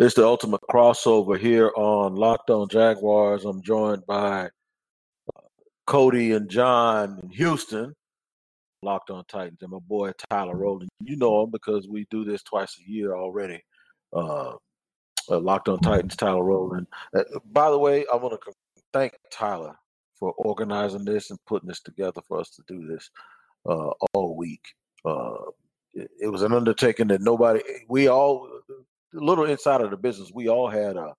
It's the ultimate crossover here on Locked On Jaguars. I'm joined by uh, Cody and John in Houston, Locked On Titans, and my boy Tyler Rowland. You know him because we do this twice a year already. Uh, uh, Locked On Titans, Tyler Rowland. Uh, by the way, I want to thank Tyler for organizing this and putting this together for us to do this uh, all week. Uh, it, it, was an undertaking that nobody, we all, a little inside of the business, we all had a,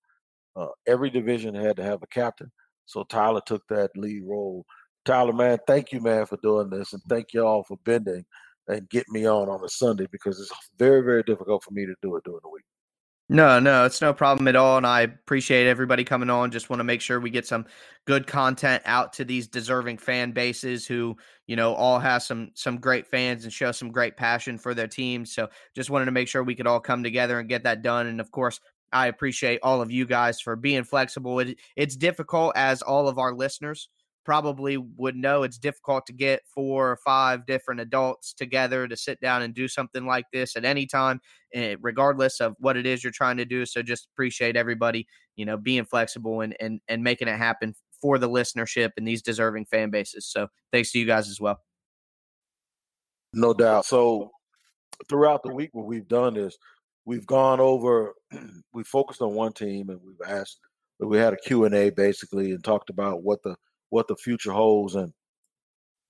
uh, every division had to have a captain. So Tyler took that lead role. Tyler, man, thank you, man, for doing this, and thank you all for bending and getting me on on a Sunday because it's very, very difficult for me to do it during the week. No, no, it's no problem at all. And I appreciate everybody coming on. Just want to make sure we get some good content out to these deserving fan bases who, you know, all have some some great fans and show some great passion for their teams. So just wanted to make sure we could all come together and get that done. And of course, I appreciate all of you guys for being flexible. It, it's difficult as all of our listeners probably would know it's difficult to get four or five different adults together to sit down and do something like this at any time, eh, regardless of what it is you're trying to do. So just appreciate everybody, you know, being flexible and and and making it happen for the listenership and these deserving fan bases. So thanks to you guys as well. No doubt. So throughout the week, what we've done is we've gone over, we focused on one team and we've asked, we had a Q&A basically and talked about what the what the future holds. And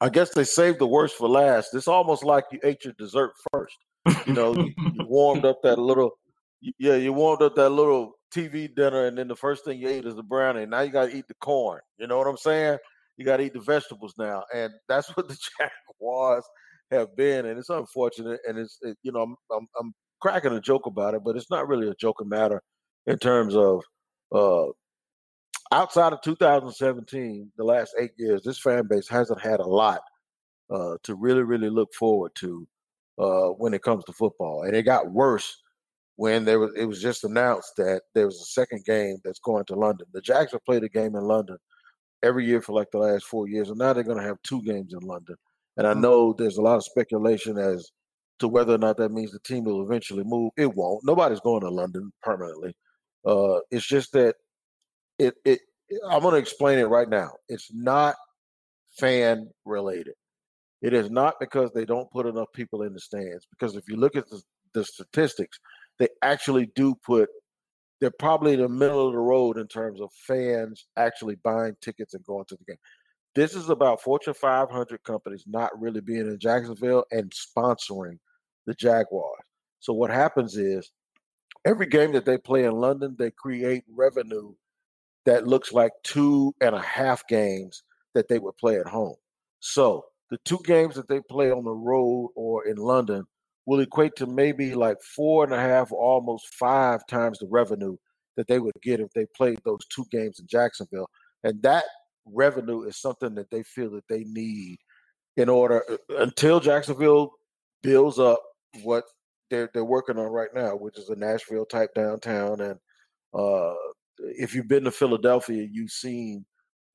I guess they saved the worst for last. It's almost like you ate your dessert first. You know, you, you warmed up that little, yeah, you warmed up that little TV dinner, and then the first thing you ate is the brownie. Now you got to eat the corn. You know what I'm saying? You got to eat the vegetables now, and that's what the Jaguars have been. And it's unfortunate, and it's it, you know I'm, I'm, I'm cracking a joke about it, but it's not really a joking matter in terms of uh, outside of 2017, the last eight years, this fan base hasn't had a lot uh, to really, really look forward to uh, when it comes to football. And it got worse when there was it was just announced that there was a second game that's going to London. The Jags have played a game in London every year for like the last four years, and now they're going to have two games in London. And I mm. know there's a lot of speculation as to whether or not that means the team will eventually move. It won't. Nobody's going to London permanently. Uh, it's just that it it I'm going to explain it right now. It's not fan related. It is not because they don't put enough people in the stands. Because if you look at the, the statistics, they actually do put. They're probably in the middle of the road in terms of fans actually buying tickets and going to the game. This is about Fortune 500 companies not really being in Jacksonville and sponsoring the Jaguars. So what happens is every game that they play in London, they create revenue that looks like two and a half games that they would play at home. So the two games that they play on the road or in London will equate to maybe like four and a half, almost five times the revenue that they would get if they played those two games in Jacksonville. And that revenue is something that they feel that they need in order uh, until Jacksonville builds up what they're they're working on right now, which is a Nashville type downtown and uh, if you've been to Philadelphia, you've seen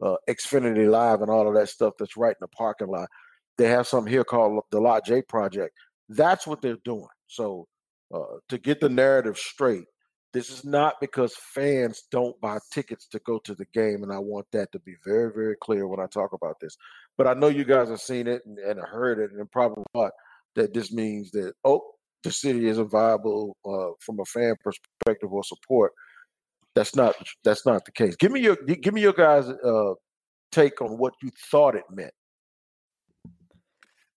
uh, Xfinity Live and all of that stuff that's right in the parking lot. They have something here called the Lot J Project. That's what they're doing. So uh, to get the narrative straight, this is not because fans don't buy tickets to go to the game, and I want that to be very, very clear when I talk about this. But I know you guys have seen it and, and heard it, and probably thought that this means that oh, the city isn't viable uh, from a fan perspective or support. That's not that's not the case. Give me your give me your guys' uh, take on what you thought it meant.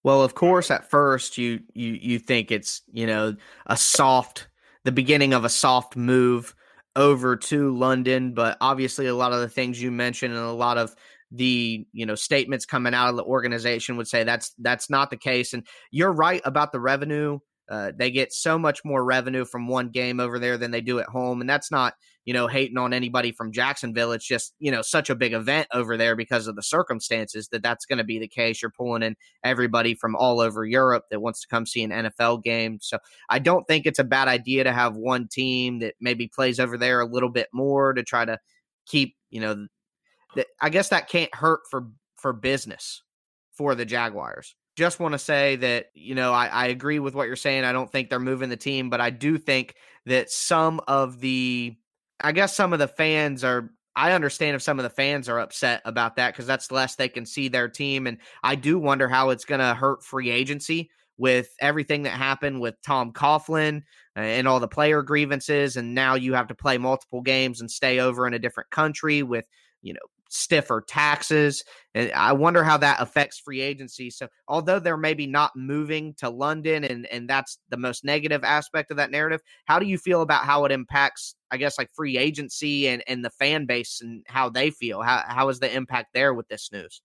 Well, of course, at first you you you think it's you know a soft the beginning of a soft move over to London, but obviously a lot of the things you mentioned and a lot of the you know statements coming out of the organization would say that's that's not the case and you're right about the revenue uh, they get so much more revenue from one game over there than they do at home. And that's not, you know, hating on anybody from Jacksonville. It's just, you know, such a big event over there because of the circumstances that that's going to be the case. You're pulling in everybody from all over Europe that wants to come see an NFL game. So I don't think it's a bad idea to have one team that maybe plays over there a little bit more to try to keep, you know, I guess that can't hurt for, for business for the Jaguars just want to say that, you know, I, I agree with what you're saying. I don't think they're moving the team, but I do think that some of the, I guess some of the fans are I understand if some of the fans are upset about that because that's less they can see their team. And I do wonder how it's going to hurt free agency with everything that happened with Tom Coughlin uh, and all the player grievances. And now you have to play multiple games and stay over in a different country with, you know, stiffer taxes. And I wonder how that affects free agency. So, although they're maybe not moving to London, and and that's the most negative aspect of that narrative, how do you feel about how it impacts, I guess, like free agency and and the fan base and how they feel? How how is the impact there with this news?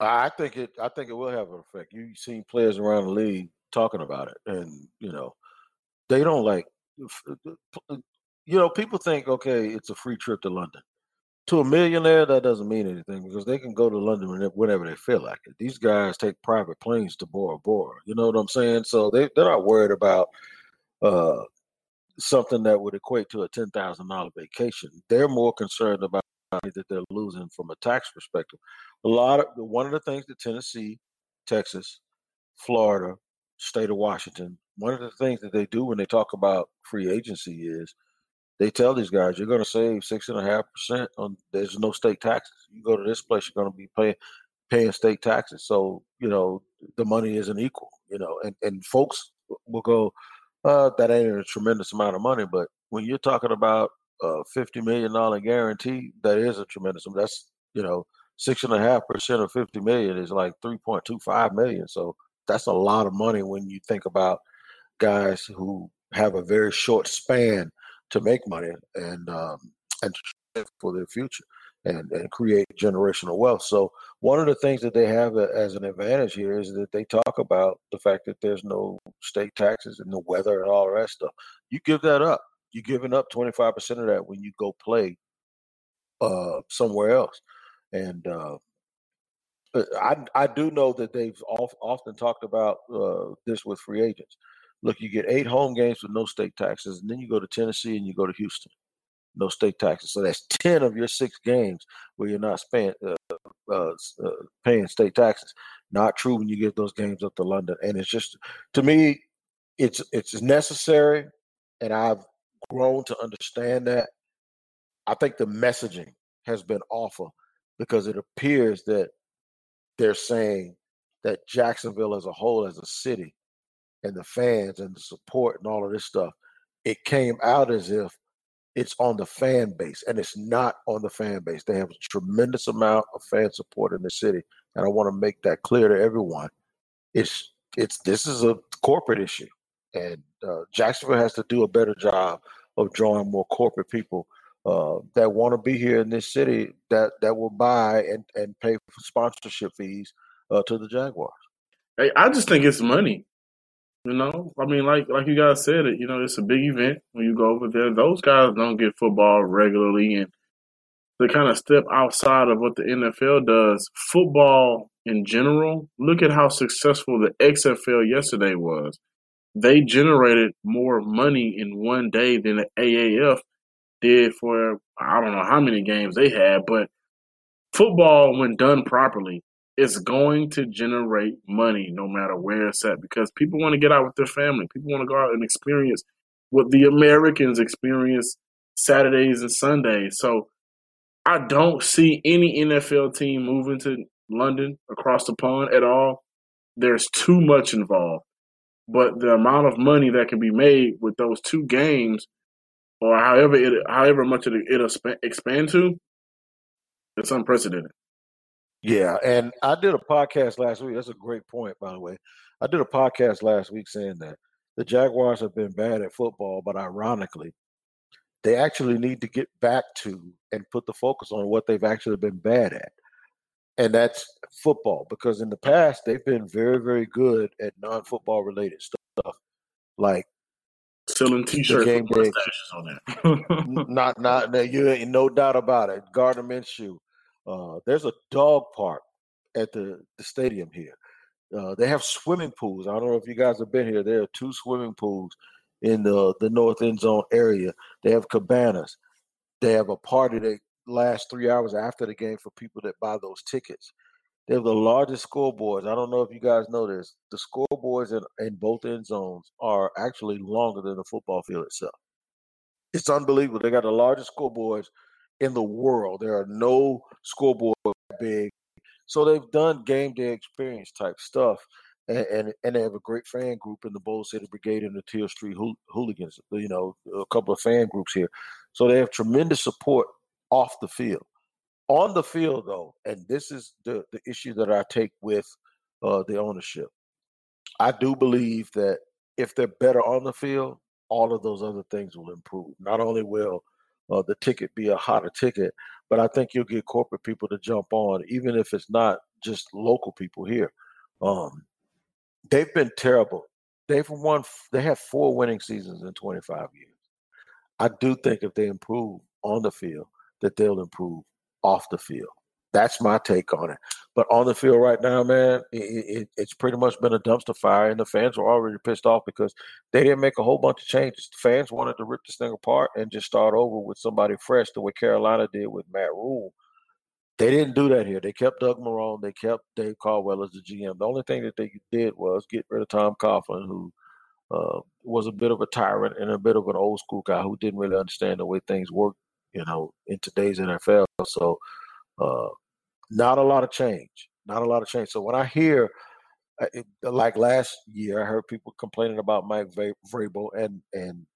I think it. I think it will have an effect. You've seen players around the league talking about it, and you know, they don't like. Uh, uh, you know, people think, okay, it's a free trip to London to a millionaire, that doesn't mean anything because they can go to London whenever they feel like it. These guys take private planes to Bora Bora. You know what I'm saying? So they, they're not worried about uh, something that would equate to a $10,000 vacation. They're more concerned about that they're losing from a tax perspective. A lot of one of the things that Tennessee, Texas, Florida, state of Washington, one of the things that they do when they talk about free agency is they tell these guys you're going to save six and a half percent on. There's no state taxes. You go to this place, you're going to be paying paying state taxes. So you know the money isn't equal. You know, and and folks will go, uh, that ain't a tremendous amount of money, but when you're talking about a fifty million dollar guarantee, that is a tremendous. That's you know six and a half percent of fifty million is like three point two five million. So that's a lot of money when you think about guys who have a very short span to make money and um, and for their future and, and create generational wealth. So one of the things that they have as an advantage here is that they talk about the fact that there's no state taxes and the weather and all that stuff. You give that up. You're giving up 25% of that when you go play uh, somewhere else. And uh, I I do know that they've often talked about uh, this with free agents look, you get eight home games with no state taxes, and then you go to Tennessee and you go to Houston, no state taxes. So that's ten of your six games where you're not spent, uh, uh, uh, paying state taxes. Not true when you get those games up to London, and it's just to me, it's it's necessary, and I've grown to understand that. I think the messaging has been awful because it appears that they're saying that Jacksonville as a whole, as a city, and the fans and the support and all of this stuff, it came out as if it's on the fan base, and it's not on the fan base. They have a tremendous amount of fan support in the city, and I want to make that clear to everyone. It's it's this is a corporate issue, and uh, Jacksonville has to do a better job of drawing more corporate people uh, that want to be here in this city that that will buy and and pay for sponsorship fees uh, to the Jaguars. Hey, I just think it's money. You know, I mean, like like you guys said it. You know, it's a big event when you go over there. Those guys don't get football regularly, and to kind of step outside of what the NFL does, football in general. Look at how successful the XFL yesterday was. They generated more money in one day than the AAF did for I don't know how many games they had, but football, when done properly, it's going to generate money no matter where it's at because people want to get out with their family. People want to go out and experience what the Americans experience Saturdays and Sundays. So I don't see any NFL team moving to London across the pond at all. There's too much involved. But the amount of money that can be made with those two games, or however it, however much it, it'll expand to, it's unprecedented. Yeah, and I did a podcast last week. That's a great point, by the way. I did a podcast last week saying that the Jaguars have been bad at football, but ironically, they actually need to get back to and put the focus on what they've actually been bad at. And that's football, because in the past they've been very, very good at non-football related stuff, like selling T-shirts game with on that. not, not, you ain't no doubt about it. Gardner Minshew, uh, there's a dog park at the, the stadium here. Uh, they have swimming pools. I don't know if you guys have been here. There are two swimming pools in the the north end zone area. They have cabanas. They have a party that lasts three hours after the game for people that buy those tickets. They have the largest scoreboards. I don't know if you guys know this. The scoreboards in, in both end zones are actually longer than the football field itself. It's unbelievable. They got the largest scoreboards in the world. There are no scoreboard big. So they've done game day experience type stuff. And, and, and they have a great fan group in the Bold City Brigade and the Teal Street Hooligans. You know, a couple of fan groups here, so they have tremendous support off the field. On the field, though, and this is the, the issue that I take with uh, the ownership. I do believe that if they're better on the field, all of those other things will improve. Not only will uh, the ticket be a hotter ticket, but I think you'll get corporate people to jump on, even if it's not just local people here. Um, they've been terrible. They've won. They have four winning seasons in 25 years. I do think if they improve on the field, that they'll improve off the field. That's my take on it. But on the field right now, man, it, it, it's pretty much been a dumpster fire, and the fans are already pissed off because they didn't make a whole bunch of changes. The fans wanted to rip this thing apart and just start over with somebody fresh, the way Carolina did with Matt Rhule. They didn't do that here. They kept Doug Marrone. They kept Dave Caldwell as the GM. The only thing that they did was get rid of Tom Coughlin, who uh, was a bit of a tyrant and a bit of an old school guy who didn't really understand the way things work, you know, in today's NFL. So uh, not a lot of change. Not a lot of change. So when I hear, uh, like last year, I heard people complaining about Mike Vrabel, and and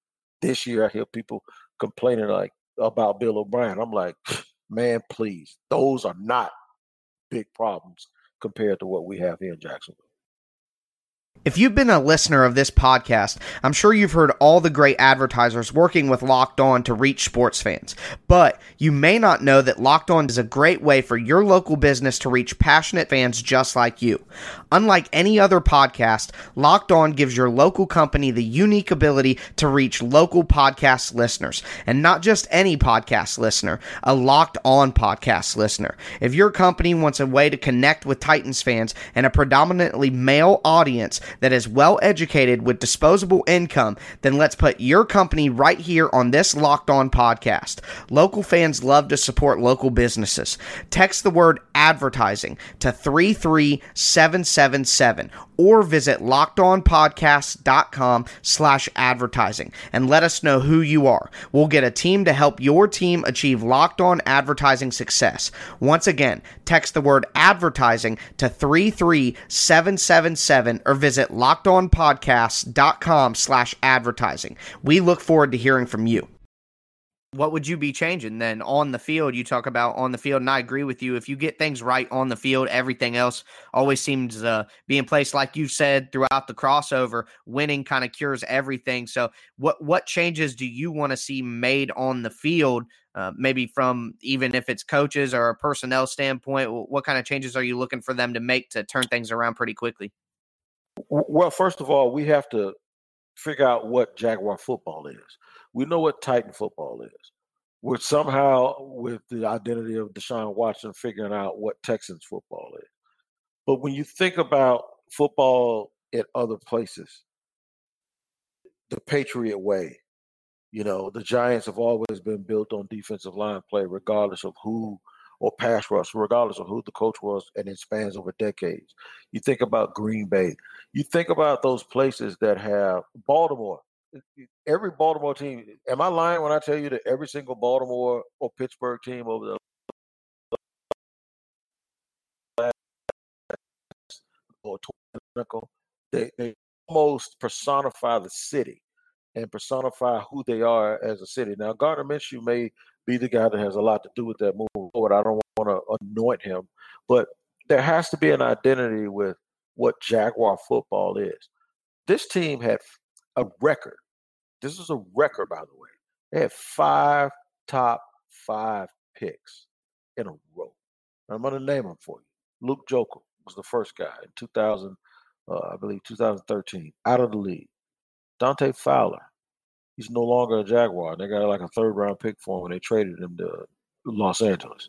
this year I hear people complaining like about Bill O'Brien. I'm like, man, please, those are not big problems compared to what we have here in Jacksonville. If you've been a listener of this podcast, I'm sure you've heard all the great advertisers working with Locked On to reach sports fans. But you may not know that Locked On is a great way for your local business to reach passionate fans just like you. Unlike any other podcast, Locked On gives your local company the unique ability to reach local podcast listeners, and not just any podcast listener, a Locked On podcast listener. If your company wants a way to connect with Titans fans and a predominantly male audience, that is well educated with disposable income, then let's put your company right here on this Locked On podcast. Local fans love to support local businesses. Text the word advertising to 33777 or visit lockedonpodcast.com slash advertising and let us know who you are. We'll get a team to help your team achieve locked on advertising success. Once again, text the word advertising to 33777 or visit lockedonpodcast.com slash advertising. We look forward to hearing from you what would you be changing then on the field? You talk about on the field, and I agree with you. If you get things right on the field, everything else always seems uh, be in place. Like you said throughout the crossover, winning kind of cures everything. So, what what changes do you want to see made on the field? Uh, maybe from even if it's coaches or a personnel standpoint, what kind of changes are you looking for them to make to turn things around pretty quickly? Well, first of all, we have to figure out what Jaguar football is. We know what Titan football is. We're somehow, with the identity of Deshaun Watson, figuring out what Texans football is. But when you think about football at other places, the Patriot way, you know, the Giants have always been built on defensive line play, regardless of who or pass rush, regardless of who the coach was, and it spans over decades. You think about Green Bay. You think about those places that have Baltimore every Baltimore team. Am I lying when I tell you that every single Baltimore or Pittsburgh team over the last or they they almost personify the city and personify who they are as a city. Now, Gardner Minshew may be the guy that has a lot to do with that move forward. I don't want to anoint him, but there has to be an identity with what Jaguar football is. This team had a record this is a record, by the way. They had five top five picks in a row. I'm going to name them for you. Luke Joeckel was the first guy in 2000, uh, I believe 2013, out of the league. Dante Fowler, he's no longer a Jaguar. They got like a third round pick for him when they traded him to Los Angeles.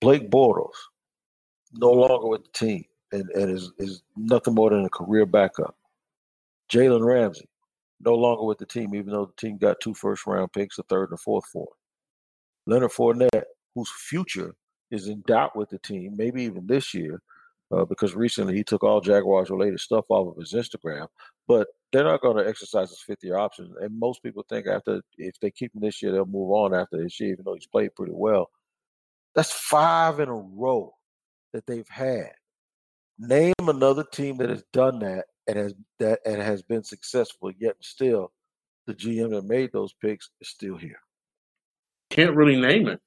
Blake Bortles, no longer with the team and, and is, is nothing more than a career backup. Jalen Ramsey, no longer with the team, even though the team got two first round picks, a third and a fourth for him. Leonard Fournette, whose future is in doubt with the team, maybe even this year, uh, because recently he took all Jaguars related stuff off of his Instagram. But they're not going to exercise his fifth year option. And most people think after if they keep him this year, they'll move on after this year, even though he's played pretty well. That's five in a row that they've had. Name another team that has done that and has that and has been successful, yet still the GM that made those picks is still here. Can't really name it.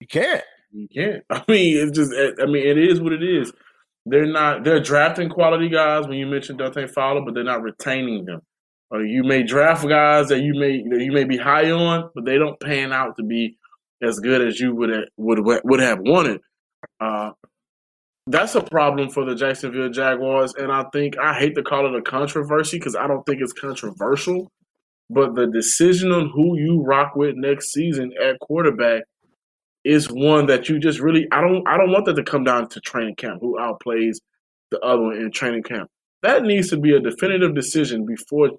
You can't. You can't. I mean, it's just. I mean, it is what it is. They're not. They're drafting quality guys. When you mentioned Dante Fowler, but they're not retaining them. You may draft guys that you may that you may be high on, but they don't pan out to be as good as you would would would have wanted. Uh, that's a problem for the Jacksonville Jaguars, and I think I hate to call it a controversy because I don't think it's controversial. But the decision on who you rock with next season at quarterback is one that you just really I don't I don't want that to come down to training camp. Who outplays the other one in training camp? That needs to be a definitive decision before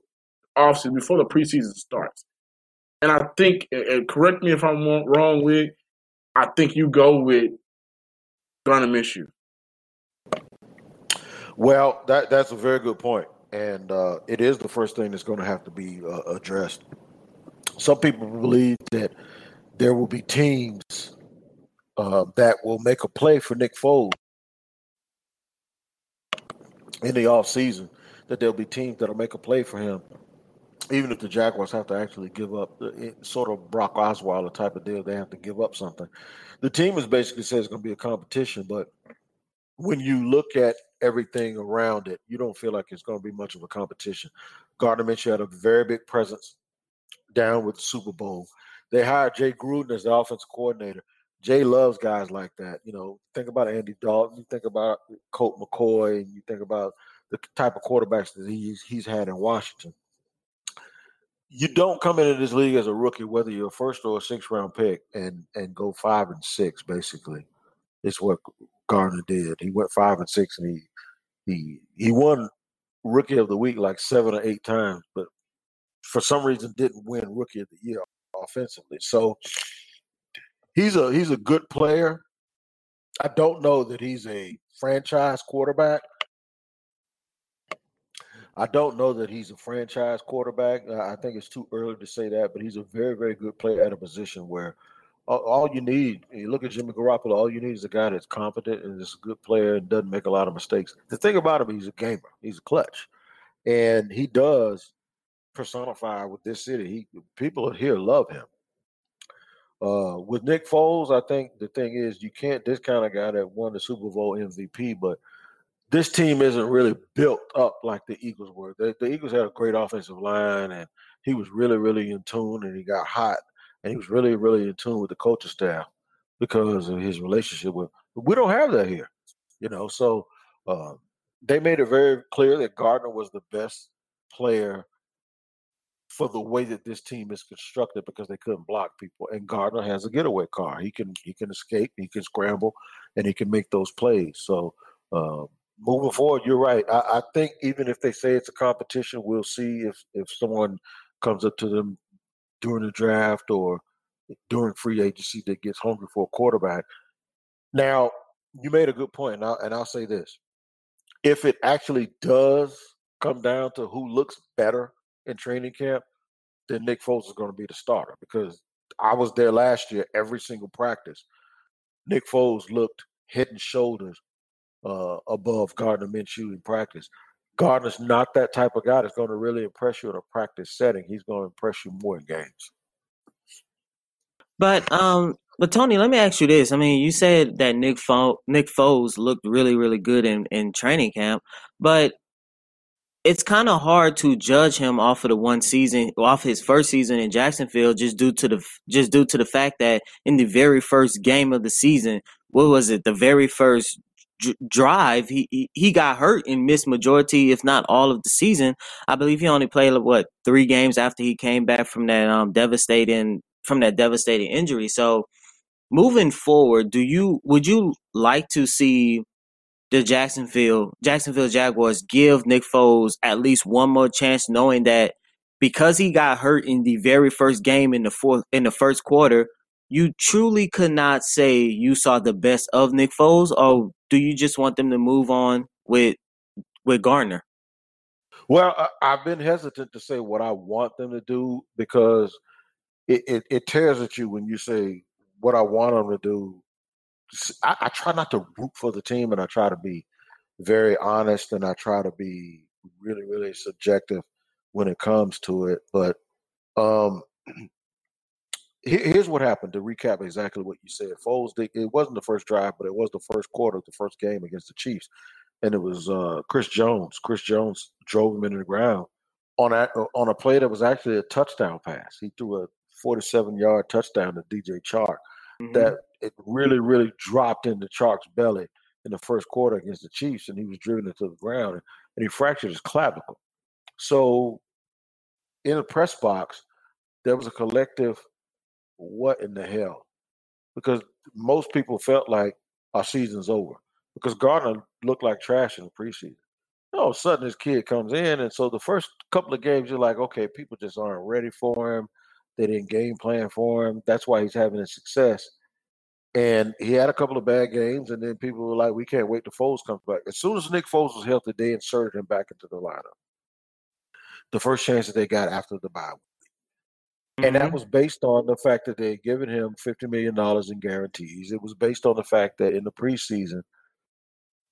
offseason, before the preseason starts. And I think, and correct me if I'm wrong, with I think you go with Gardner Minshew. Well, that that's a very good point, and uh, it is the first thing that's going to have to be uh, addressed. Some people believe that there will be teams uh, that will make a play for Nick Foles in the off season. That there'll be teams that'll make a play for him, even if the Jaguars have to actually give up, sort of Brock Osweiler type of deal. They have to give up something. The team is basically says it's going to be a competition, but when you look at everything around it, you don't feel like it's going to be much of a competition. Gardner Minshew had a very big presence down with the Super Bowl. They hired Jay Gruden as the offensive coordinator. Jay loves guys like that. You know, think about Andy Dalton, you think about Colt McCoy, and you think about the type of quarterbacks that he's he's had in Washington. You don't come into this league as a rookie, whether you're a first or a sixth round pick, and and go five and six. Basically, it's what Gardner did. He went five and six, and he he he won rookie of the week like seven or eight times, but for some reason didn't win rookie of the year offensively. So he's a he's a good player. I don't know that he's a franchise quarterback. I don't know that he's a franchise quarterback. I think it's too early to say that, but he's a very, very good player at a position where all, you need, you look at Jimmy Garoppolo, all you need is a guy that's competent and is a good player and doesn't make a lot of mistakes. The thing about him, he's a gamer, he's a clutch, and he does personify with this city. He people here love him. Uh, with Nick Foles, I think the thing is you can't this kind of guy that won the Super Bowl MVP, but this team isn't really built up like the Eagles were. The, the Eagles had a great offensive line, and he was really, really in tune, and he got hot and he was really, really in tune with the coaching staff because of his relationship with. We don't have that here, you know. So uh, they made it very clear that Gardner was the best player for the way that this team is constructed because they couldn't block people. And Gardner has a getaway car. He can he can escape, he can scramble, and he can make those plays. So uh, moving forward, you're right. I, I, think even if they say it's a competition, we'll see if if someone comes up to them during the draft or during free agency that gets hungry for a quarterback. Now, you made a good point, and I'll, and I'll say this: if it actually does come down to who looks better in training camp, then Nick Foles is going to be the starter because I was there last year every single practice. Nick Foles looked head and shoulders uh, above Gardner Minshew in practice. Gardner's not that type of guy that's going to really impress you in a practice setting. He's going to impress you more in games. But um, but Tony, let me ask you this. I mean, you said that Nick Fo- Nick Foles looked really really good in in training camp, but it's kind of hard to judge him off of the one season, off his first season in Jacksonville, just due to the just due to the fact that in the very first game of the season, what was it? The very first drive, he, he got hurt and missed majority, if not all, of the season. I believe he only played what three games after he came back from that um devastating from that devastating injury. So moving forward, do you would you like to see the Jacksonville Jacksonville Jaguars give Nick Foles at least one more chance, knowing that because he got hurt in the very first game in the fourth in the first quarter, you truly could not say you saw the best of Nick Foles, or do you just want them to move on with with Gardner? Well, I, have been hesitant to say what I want them to do because it, it, it tears at you when you say what I want them to do. I, I, try not to root for the team, and I try to be very honest, and I try to be really, really subjective when it comes to it. But um, here's what happened to recap exactly what you said. Foles, it wasn't the first drive, but it was the first quarter of the first game against the Chiefs, and it was uh, Chris Jones. Chris Jones drove him into the ground on a on a play that was actually a touchdown pass. He threw a 47 yard touchdown to DJ Chark mm-hmm. that it really really dropped into Chark's belly in the first quarter against the Chiefs, and he was driven into the ground and, and he fractured his clavicle. So in the press box, there was a collective what in the hell? Because most people felt like our season's over because Gardner looked like trash in the preseason. All of a sudden, this kid comes in, and so the first couple of games, you're like, okay, people just aren't ready for him. They didn't game plan for him. That's why he's having a success. And he had a couple of bad games, and then people were like, we can't wait till Foles comes back. As soon as Nick Foles was healthy, they inserted him back into the lineup. The first chance that they got after the bye and that mm-hmm. was based on the fact that they had given him $50 million in guarantees. It was based on the fact that in the preseason,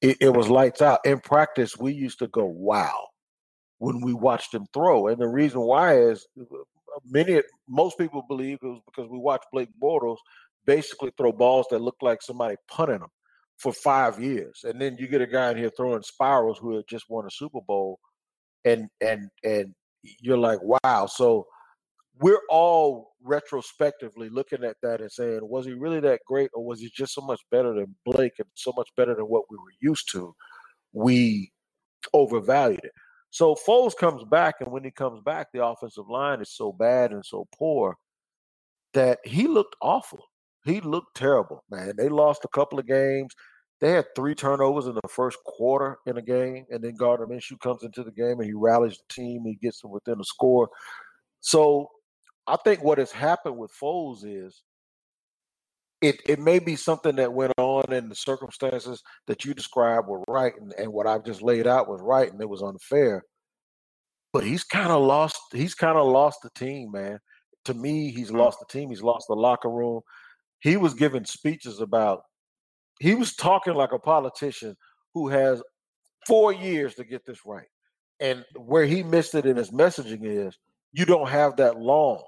it, it, was lights out. In practice, we used to go, wow, when we watched him throw. And the reason why is uh, many, most people believe it was because we watched Blake Bortles basically throw balls that look like somebody punting them for five years. And then you get a guy in here throwing spirals who had just won a Super Bowl. And, and, and you're like, wow. So, we're all retrospectively looking at that and saying, was he really that great, or was he just so much better than Blake and so much better than what we were used to? We overvalued it. So Foles comes back, and when he comes back, the offensive line is so bad and so poor that he looked awful. He looked terrible, man. They lost a couple of games. They had three turnovers in the first quarter in a game, and then Gardner Minshew comes into the game and he rallies the team. He gets them within a score. So I think what has happened with Foles is it it may be something that went on in the circumstances that you described were right and, and what I've just laid out was right and it was unfair. But he's kind of lost he's kind of lost the team, man. To me, he's lost the team, he's lost the locker room. He was giving speeches about he was talking like a politician who has four years to get this right. And where he missed it in his messaging is you don't have that long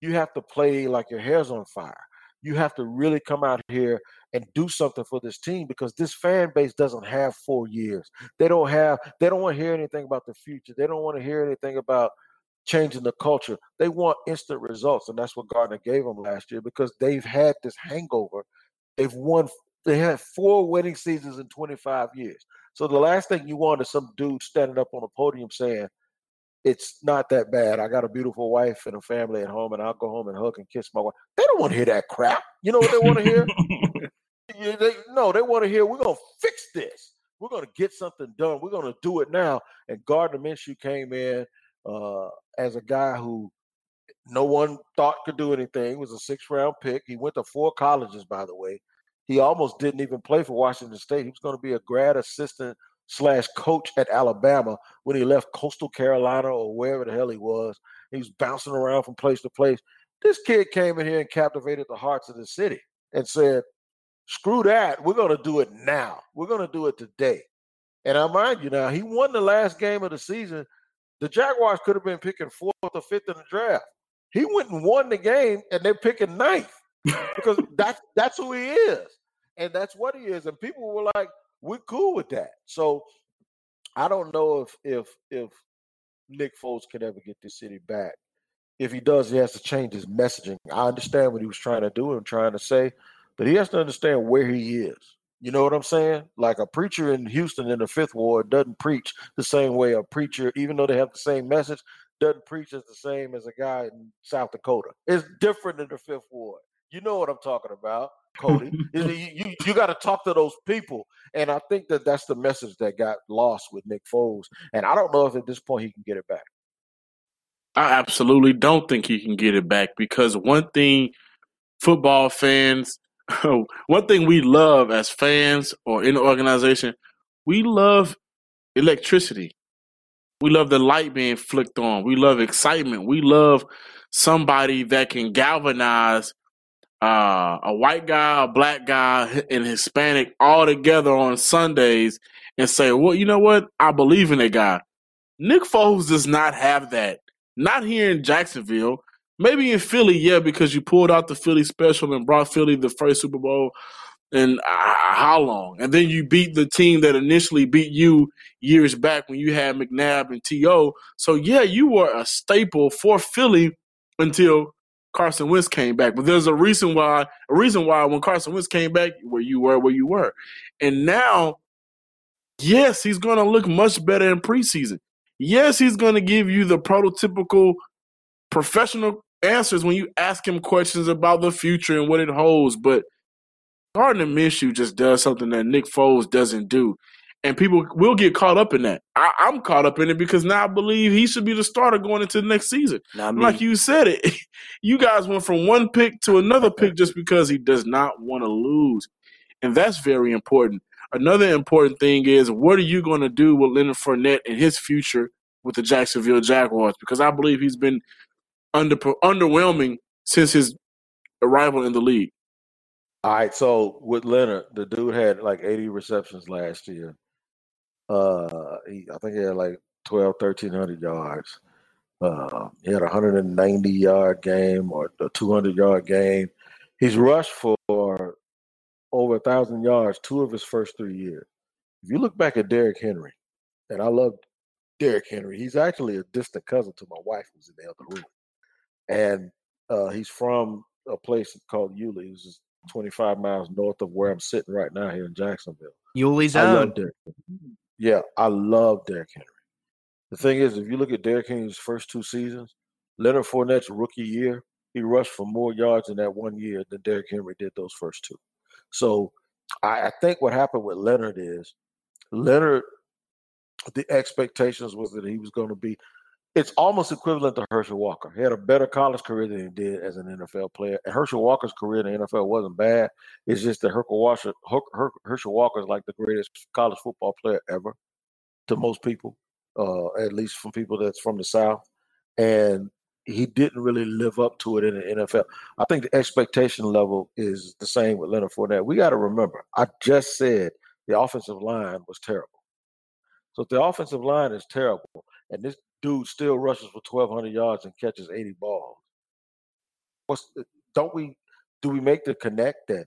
you have to play like your hair's on fire. You have to really come out here and do something for this team because this fan base doesn't have four years. They don't have, they don't want to hear anything about the future. They don't want to hear anything about changing the culture. They want instant results. And that's what Gardner gave them last year because they've had this hangover. They've won, they had four winning seasons in 25 years. So the last thing you want is some dude standing up on a podium saying, it's not that bad. I got a beautiful wife and a family at home, and I'll go home and hug and kiss my wife. They don't want to hear that crap. You know what they want to hear? yeah, they, no, they want to hear we're gonna fix this. We're gonna get something done. We're gonna do it now. And Gardner Minshew came in uh, as a guy who no one thought could do anything. He was a six round pick. He went to four colleges, by the way. He almost didn't even play for Washington State. He was going to be a grad assistant slash coach at Alabama when he left Coastal Carolina or wherever the hell he was. He was bouncing around from place to place. This kid came in here and captivated the hearts of the city and said, screw that. We're going to do it now. We're going to do it today. And I mind you now, he won the last game of the season. The Jaguars could have been picking fourth or fifth in the draft. He went and won the game, and they're picking ninth because that's that's who he is, and that's what he is. And people were like, we're cool with that. So I don't know if if if Nick Foles can ever get this city back. If he does, he has to change his messaging. I understand what he was trying to do and trying to say, but he has to understand where he is. You know what I'm saying? Like a preacher in Houston in the fifth ward doesn't preach the same way a preacher, even though they have the same message, doesn't preach as the same as a guy in South Dakota. It's different in the fifth ward. You know what I'm talking about. Cody. you you, you got to talk to those people, and I think that that's the message that got lost with Nick Foles. And I don't know if at this point he can get it back. I absolutely don't think he can get it back because one thing football fans, one thing we love as fans or in the organization, we love electricity. We love the light being flicked on. We love excitement. We love somebody that can galvanize uh, a white guy, a black guy, and Hispanic all together on Sundays and say, well, you know what? I believe in that guy. Nick Foles does not have that. Not here in Jacksonville. Maybe in Philly, yeah, because you pulled out the Philly special and brought Philly the first Super Bowl in uh, how long? And then you beat the team that initially beat you years back when you had McNabb and T.O. So, yeah, you were a staple for Philly until Carson Wentz came back. But there's a reason why, a reason why when Carson Wentz came back, where you were, where you were. And now, yes, he's going to look much better in preseason. Yes, he's going to give you the prototypical professional answers when you ask him questions about the future and what it holds. But Gardner Minshew just does something that Nick Foles doesn't do. And people will get caught up in that. I, am caught up in it because now I believe he should be the starter going into the next season. Like you said it, you guys went from one pick to another pick just because he does not want to lose. And that's very important. Another important thing is what are you going to do with Leonard Fournette and his future with the Jacksonville Jaguars? Because I believe he's been under underwhelming since his arrival in the league. All right, so with Leonard, the dude had like 80 receptions last year. Uh, he, I think he had like 12, 1300 yards. Uh, he had a 190 yard game or a 200 yard game. He's rushed for over a thousand yards two of his first three years. If you look back at Derrick Henry, and I love Derrick Henry, he's actually a distant cousin to my wife who's in the other room, and uh, he's from a place called Yulee, which is 25 miles north of where I'm sitting right now here in Jacksonville. Yulee's own. Yeah, I love Derrick Henry. The thing is, if you look at Derrick Henry's first two seasons, Leonard Fournette's rookie year, he rushed for more yards in that one year than Derrick Henry did those first two. So I, I think what happened with Leonard is Leonard, the expectations was that he was going to be. It's almost equivalent to Herschel Walker. He had a better college career than he did as an NFL player. And Herschel Walker's career in the NFL wasn't bad. It's just that Herschel Walker, Herschel Walker is like the greatest college football player ever to most people, uh, at least from people that's from the South. And he didn't really live up to it in the NFL. I think the expectation level is the same with Leonard Fournette. We got to remember, I just said the offensive line was terrible. So if the offensive line is terrible, and this dude still rushes for 1,200 yards and catches 80 balls, what's don't we do we make the connect that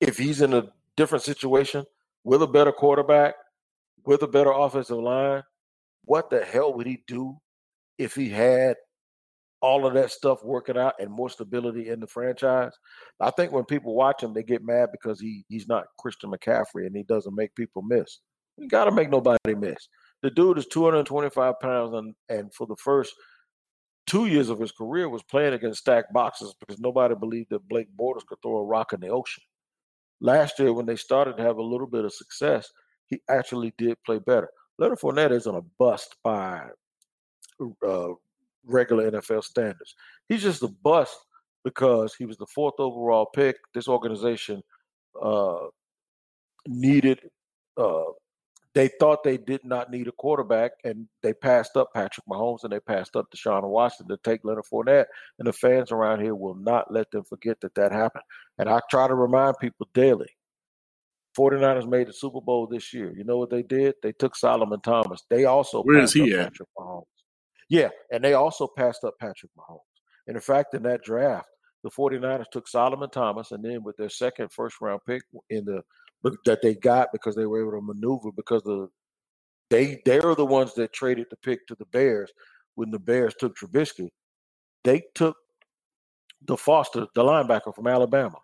if he's in a different situation with a better quarterback, with a better offensive line, what the hell would he do if he had all of that stuff working out and more stability in the franchise. I think when people watch him, they get mad because he he's not Christian McCaffrey and he doesn't make people miss. You got to make nobody miss. The dude is 225 pounds and, and for the first two years of his career was playing against stacked boxes because nobody believed that Blake Bortles could throw a rock in the ocean. Last year, when they started to have a little bit of success, he actually did play better. Leonard Fournette isn't a bust by uh, regular NFL standards. He's just a bust because he was the fourth overall pick. This organization uh, needed. Uh, they thought they did not need a quarterback, and they passed up Patrick Mahomes and they passed up Deshaun Watson to take Leonard Fournette. And the fans around here will not let them forget that that happened. And I try to remind people daily 49ers made the Super Bowl this year. You know what they did? They took Solomon Thomas. They also where is he at? Patrick Mahomes. Yeah, and they also passed up Patrick Mahomes. And in fact, in that draft, the 49ers took Solomon Thomas, and then with their second first round pick in the that they got because they were able to maneuver because the they they're the ones that traded the pick to the Bears when the Bears took Trubisky. They took the Foster, the linebacker from Alabama.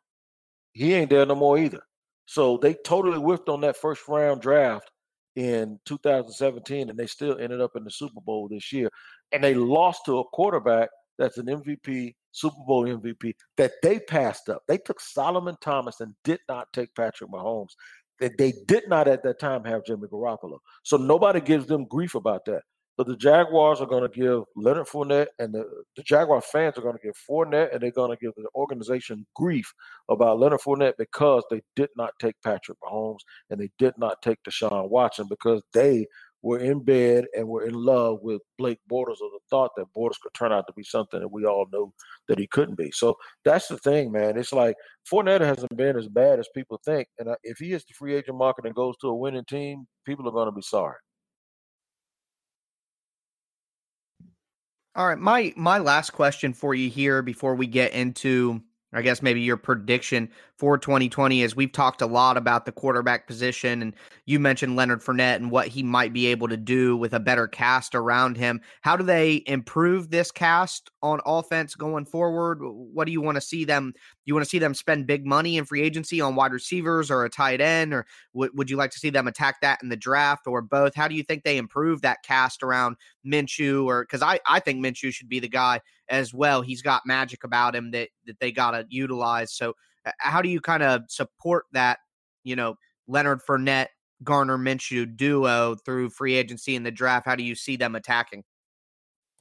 He ain't there no more either. So they totally whiffed on that first round draft in 2017, and they still ended up in the Super Bowl this year. And they lost to a quarterback that's an MVP, Super Bowl MVP, that they passed up. They took Solomon Thomas and did not take Patrick Mahomes. They, they did not at that time have Jimmy Garoppolo. So nobody gives them grief about that. But the Jaguars are going to give Leonard Fournette and the, the Jaguar fans are going to give Fournette and they're going to give the organization grief about Leonard Fournette because they did not take Patrick Mahomes and they did not take Deshaun Watson because they were in bed and were in love with Blake Bortles or the thought that Bortles could turn out to be something that we all know that he couldn't be. So that's the thing, man. It's like Fournette hasn't been as bad as people think. And if he hits the free agent market and goes to a winning team, people are going to be sorry. All right, my my last question for you here before we get into I guess maybe your prediction for 2020 is we've talked a lot about the quarterback position and you mentioned Leonard Fournette and what he might be able to do with a better cast around him. How do they improve this cast on offense going forward? What do you want to see them? You want to see them spend big money in free agency on wide receivers or a tight end, or w- would you like to see them attack that in the draft or both? How do you think they improve that cast around Minshew? Or because I I think Minshew should be the guy as well. He's got magic about him that that they got to utilize. So uh, how do you kind of support that? You know, Leonard Fournette, Gardner Minshew duo through free agency and the draft. How do you see them attacking?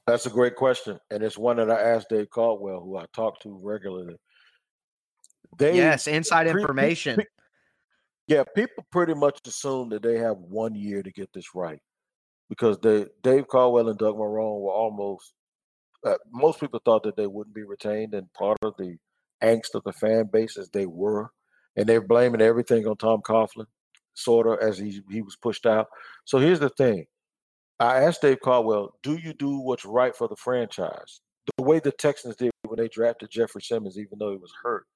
That's a great question, and it's one that I asked Dave Caldwell, who I talk to regularly. They, yes, inside pre- information. Pre- yeah, people pretty much assume that they have one year to get this right because they Dave Caldwell and Doug Marrone were almost. Uh, most people thought that they wouldn't be retained, and part of the angst of the fan base is they were, and they're blaming everything on Tom Coughlin, sort of as he he was pushed out. So here's the thing: I asked Dave Caldwell, "Do you do what's right for the franchise?" The way the Texans did when they drafted Jeffery Simmons, even though he was hurt,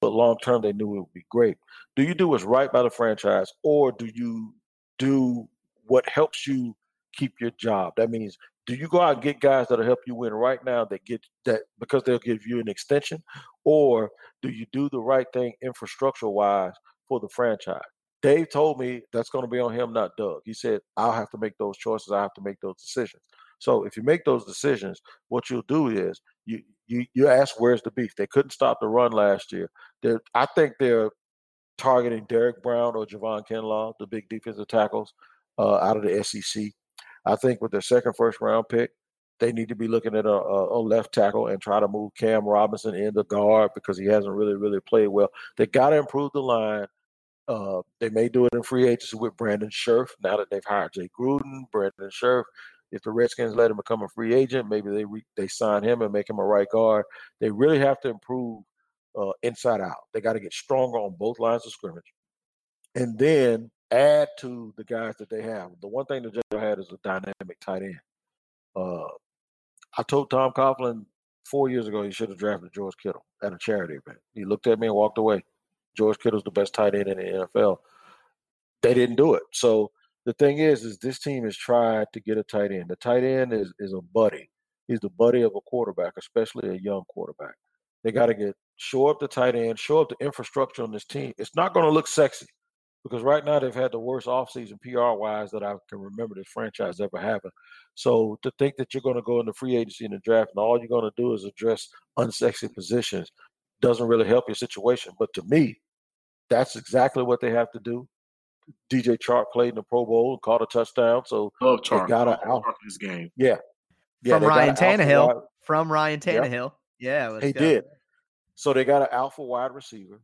but long term they knew it would be great. Do you do what's right by the franchise, or do you do what helps you keep your job? That means do you go out and get guys that'll help you win right now that get that because they'll give you an extension, or do you do the right thing infrastructure wise for the franchise? Dave told me that's going to be on him, not Doug. He said, I'll have to make those choices. I have to make those decisions. So if you make those decisions, what you'll do is you you you ask where's the beef. They couldn't stop the run last year. They're, I think they're targeting Derrick Brown or Javon Kinlaw, the big defensive tackles uh, out of the SEC. I think with their second first round pick, they need to be looking at a, a, left tackle and try to move Cam Robinson in the guard because he hasn't really, really played well. They got to improve the line. Uh, they may do it in free agency with Brandon Scherff now that they've hired Jay Gruden. Brandon Scherff, if the Redskins let him become a free agent, maybe they re- they sign him and make him a right guard. They really have to improve uh, inside out. They got to get stronger on both lines of scrimmage, and then add to the guys that they have. The one thing that Joe had is a dynamic tight end. Uh, I told Tom Coughlin four years ago he should have drafted George Kittle at a charity event. He looked at me and walked away. George Kittle's the best tight end in the NFL. They didn't do it. So the thing is, is this team has tried to get a tight end. The tight end is is a buddy. He's the buddy of a quarterback, especially a young quarterback. They got to get show up the tight end, show up the infrastructure on this team. It's not going to look sexy because right now they've had the worst offseason PR wise that I can remember this franchise ever having. So to think that you're going to go into free agency in the draft and all you're going to do is address unsexy positions doesn't really help your situation. But to me, that's exactly what they have to do. DJ Chark played in the Pro Bowl and caught a touchdown, so Love Chark. got a out this game. Yeah, yeah from Ryan Tannehill. From Ryan Tannehill. Yeah, yeah he go. did. So they got an alpha wide receiver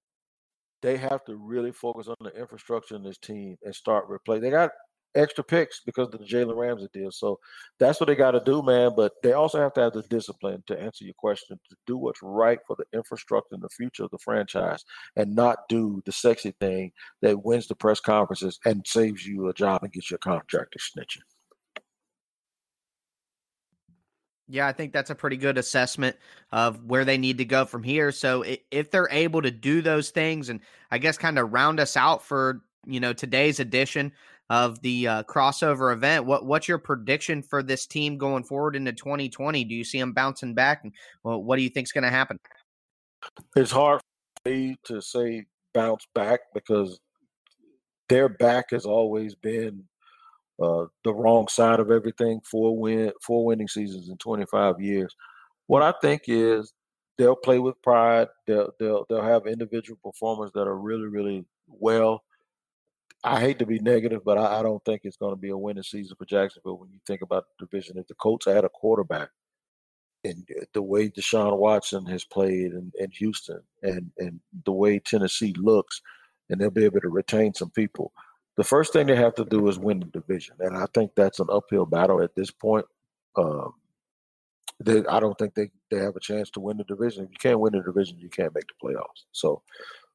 they have to really focus on the infrastructure in this team and start replay. They got extra picks because of the Jalen Ramsey deal. So that's what they got to do, man. But they also have to have the discipline to answer your question, to do what's right for the infrastructure and the future of the franchise and not do the sexy thing that wins the press conferences and saves you a job and gets your contract extension. Yeah, I think that's a pretty good assessment of where they need to go from here. So if they're able to do those things and I guess kind of round us out for, you know, today's edition of the uh, crossover event, what what's your prediction for this team going forward into 2020? Do you see them bouncing back and well, what do you think is going to happen? It's hard for me to say bounce back because their back has always been uh, the wrong side of everything. Four win, four winning seasons in 25 years. What I think is they'll play with pride. They'll they'll they'll have individual performers that are really really well. I hate to be negative, but I, I don't think it's going to be a winning season for Jacksonville when you think about the division. If the Colts had a quarterback, and the way Deshaun Watson has played in, in Houston, and and the way Tennessee looks, and they'll be able to retain some people. The first thing they have to do is win the division, and I think that's an uphill battle at this point. Um, they, I don't think they, they have a chance to win the division. If you can't win the division, you can't make the playoffs. So,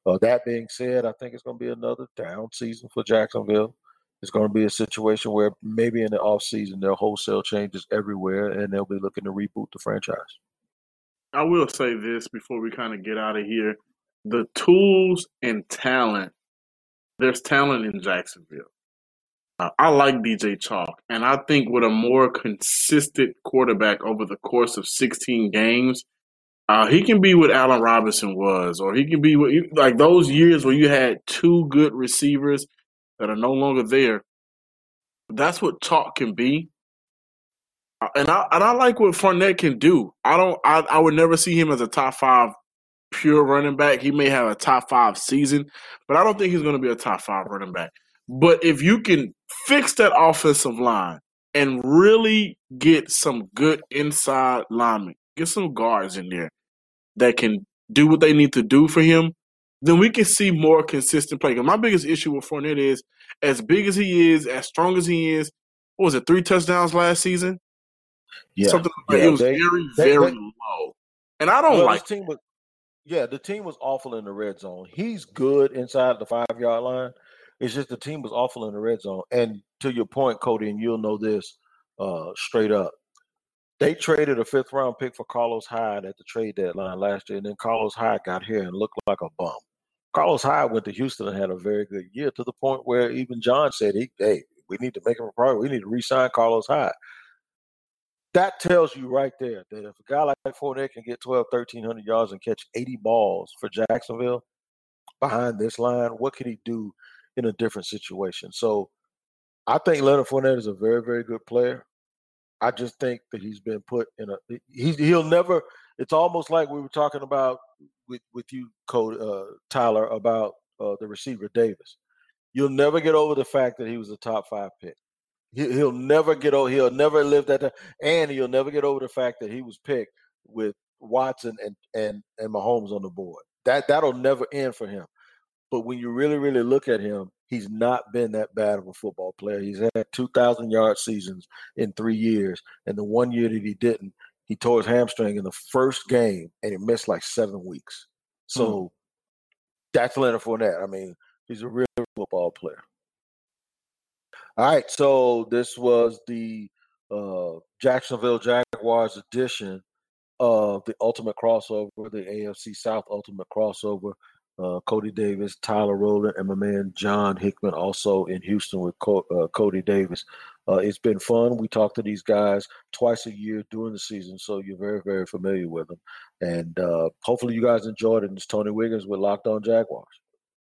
uh, that being said, I think it's going to be another down season for Jacksonville. It's going to be a situation where maybe in the offseason there are wholesale changes everywhere and they'll be looking to reboot the franchise. I will say this before we kind of get out of here. The tools and talent, there's talent in Jacksonville. Uh, I like DJ Chark, and I think with a more consistent quarterback over the course of 16 games, uh, he can be what Allen Robinson was, or he can be what, like those years where you had two good receivers that are no longer there. That's what Chark can be, uh, and I and I like what Fournette can do. I don't. I, I would never see him as a top five pure running back. He may have a top five season, but I don't think he's going to be a top five running back. But if you can fix that offensive line and really get some good inside linemen, get some guards in there that can do what they need to do for him, then we can see more consistent play. my biggest issue with Fournette is as big as he is, as strong as he is, what was it, three touchdowns last season? Yeah. Something like yeah, it was they, very, they, very they, low. And I don't well, like team was, yeah, the team was awful in the red zone. He's good inside the five yard line. It's just the team was awful in the red zone. And to your point, Cody, and you'll know this uh, straight up. They traded a fifth round pick for Carlos Hyde at the trade deadline last year, and then Carlos Hyde got here and looked like a bum. Carlos Hyde went to Houston and had a very good year to the point where even John said, he, "Hey, we need to make him a priority. We need to re-sign Carlos Hyde." That tells you right there that if a guy like Fournette can get 12, 1300 yards and catch 80 balls for Jacksonville behind this line, what can he do in a different situation. So I think Leonard Fournette is a very, very good player. I just think that he's been put in a he's he'll never. It's almost like we were talking about with with you, Code uh, Tyler, about uh, the receiver Davis. You'll never get over the fact that he was a top five pick. He, will never get over. He'll never live that, and he'll never get over the fact that he was picked with Watson and and and Mahomes on the board. That that'll never end for him. But when you really, really look at him, he's not been that bad of a football player. He's had 2,000 yard seasons in three years. And the one year that he didn't, he tore his hamstring in the first game and he missed like seven weeks. So mm. that's Leonard Fournette. I mean, he's a real football player. All right. So this was the uh, Jacksonville Jaguars edition of the Ultimate Crossover, the AFC South Ultimate Crossover uh, Cody Davis, Tyler Rowland, and my man John Hickman also in Houston with Co- uh, Cody Davis. Uh, it's been fun. We talk to these guys twice a year during the season, so you're very, very familiar with them. And uh, hopefully, you guys enjoyed it. And it's Tony Wiggins with Locked On Jaguars.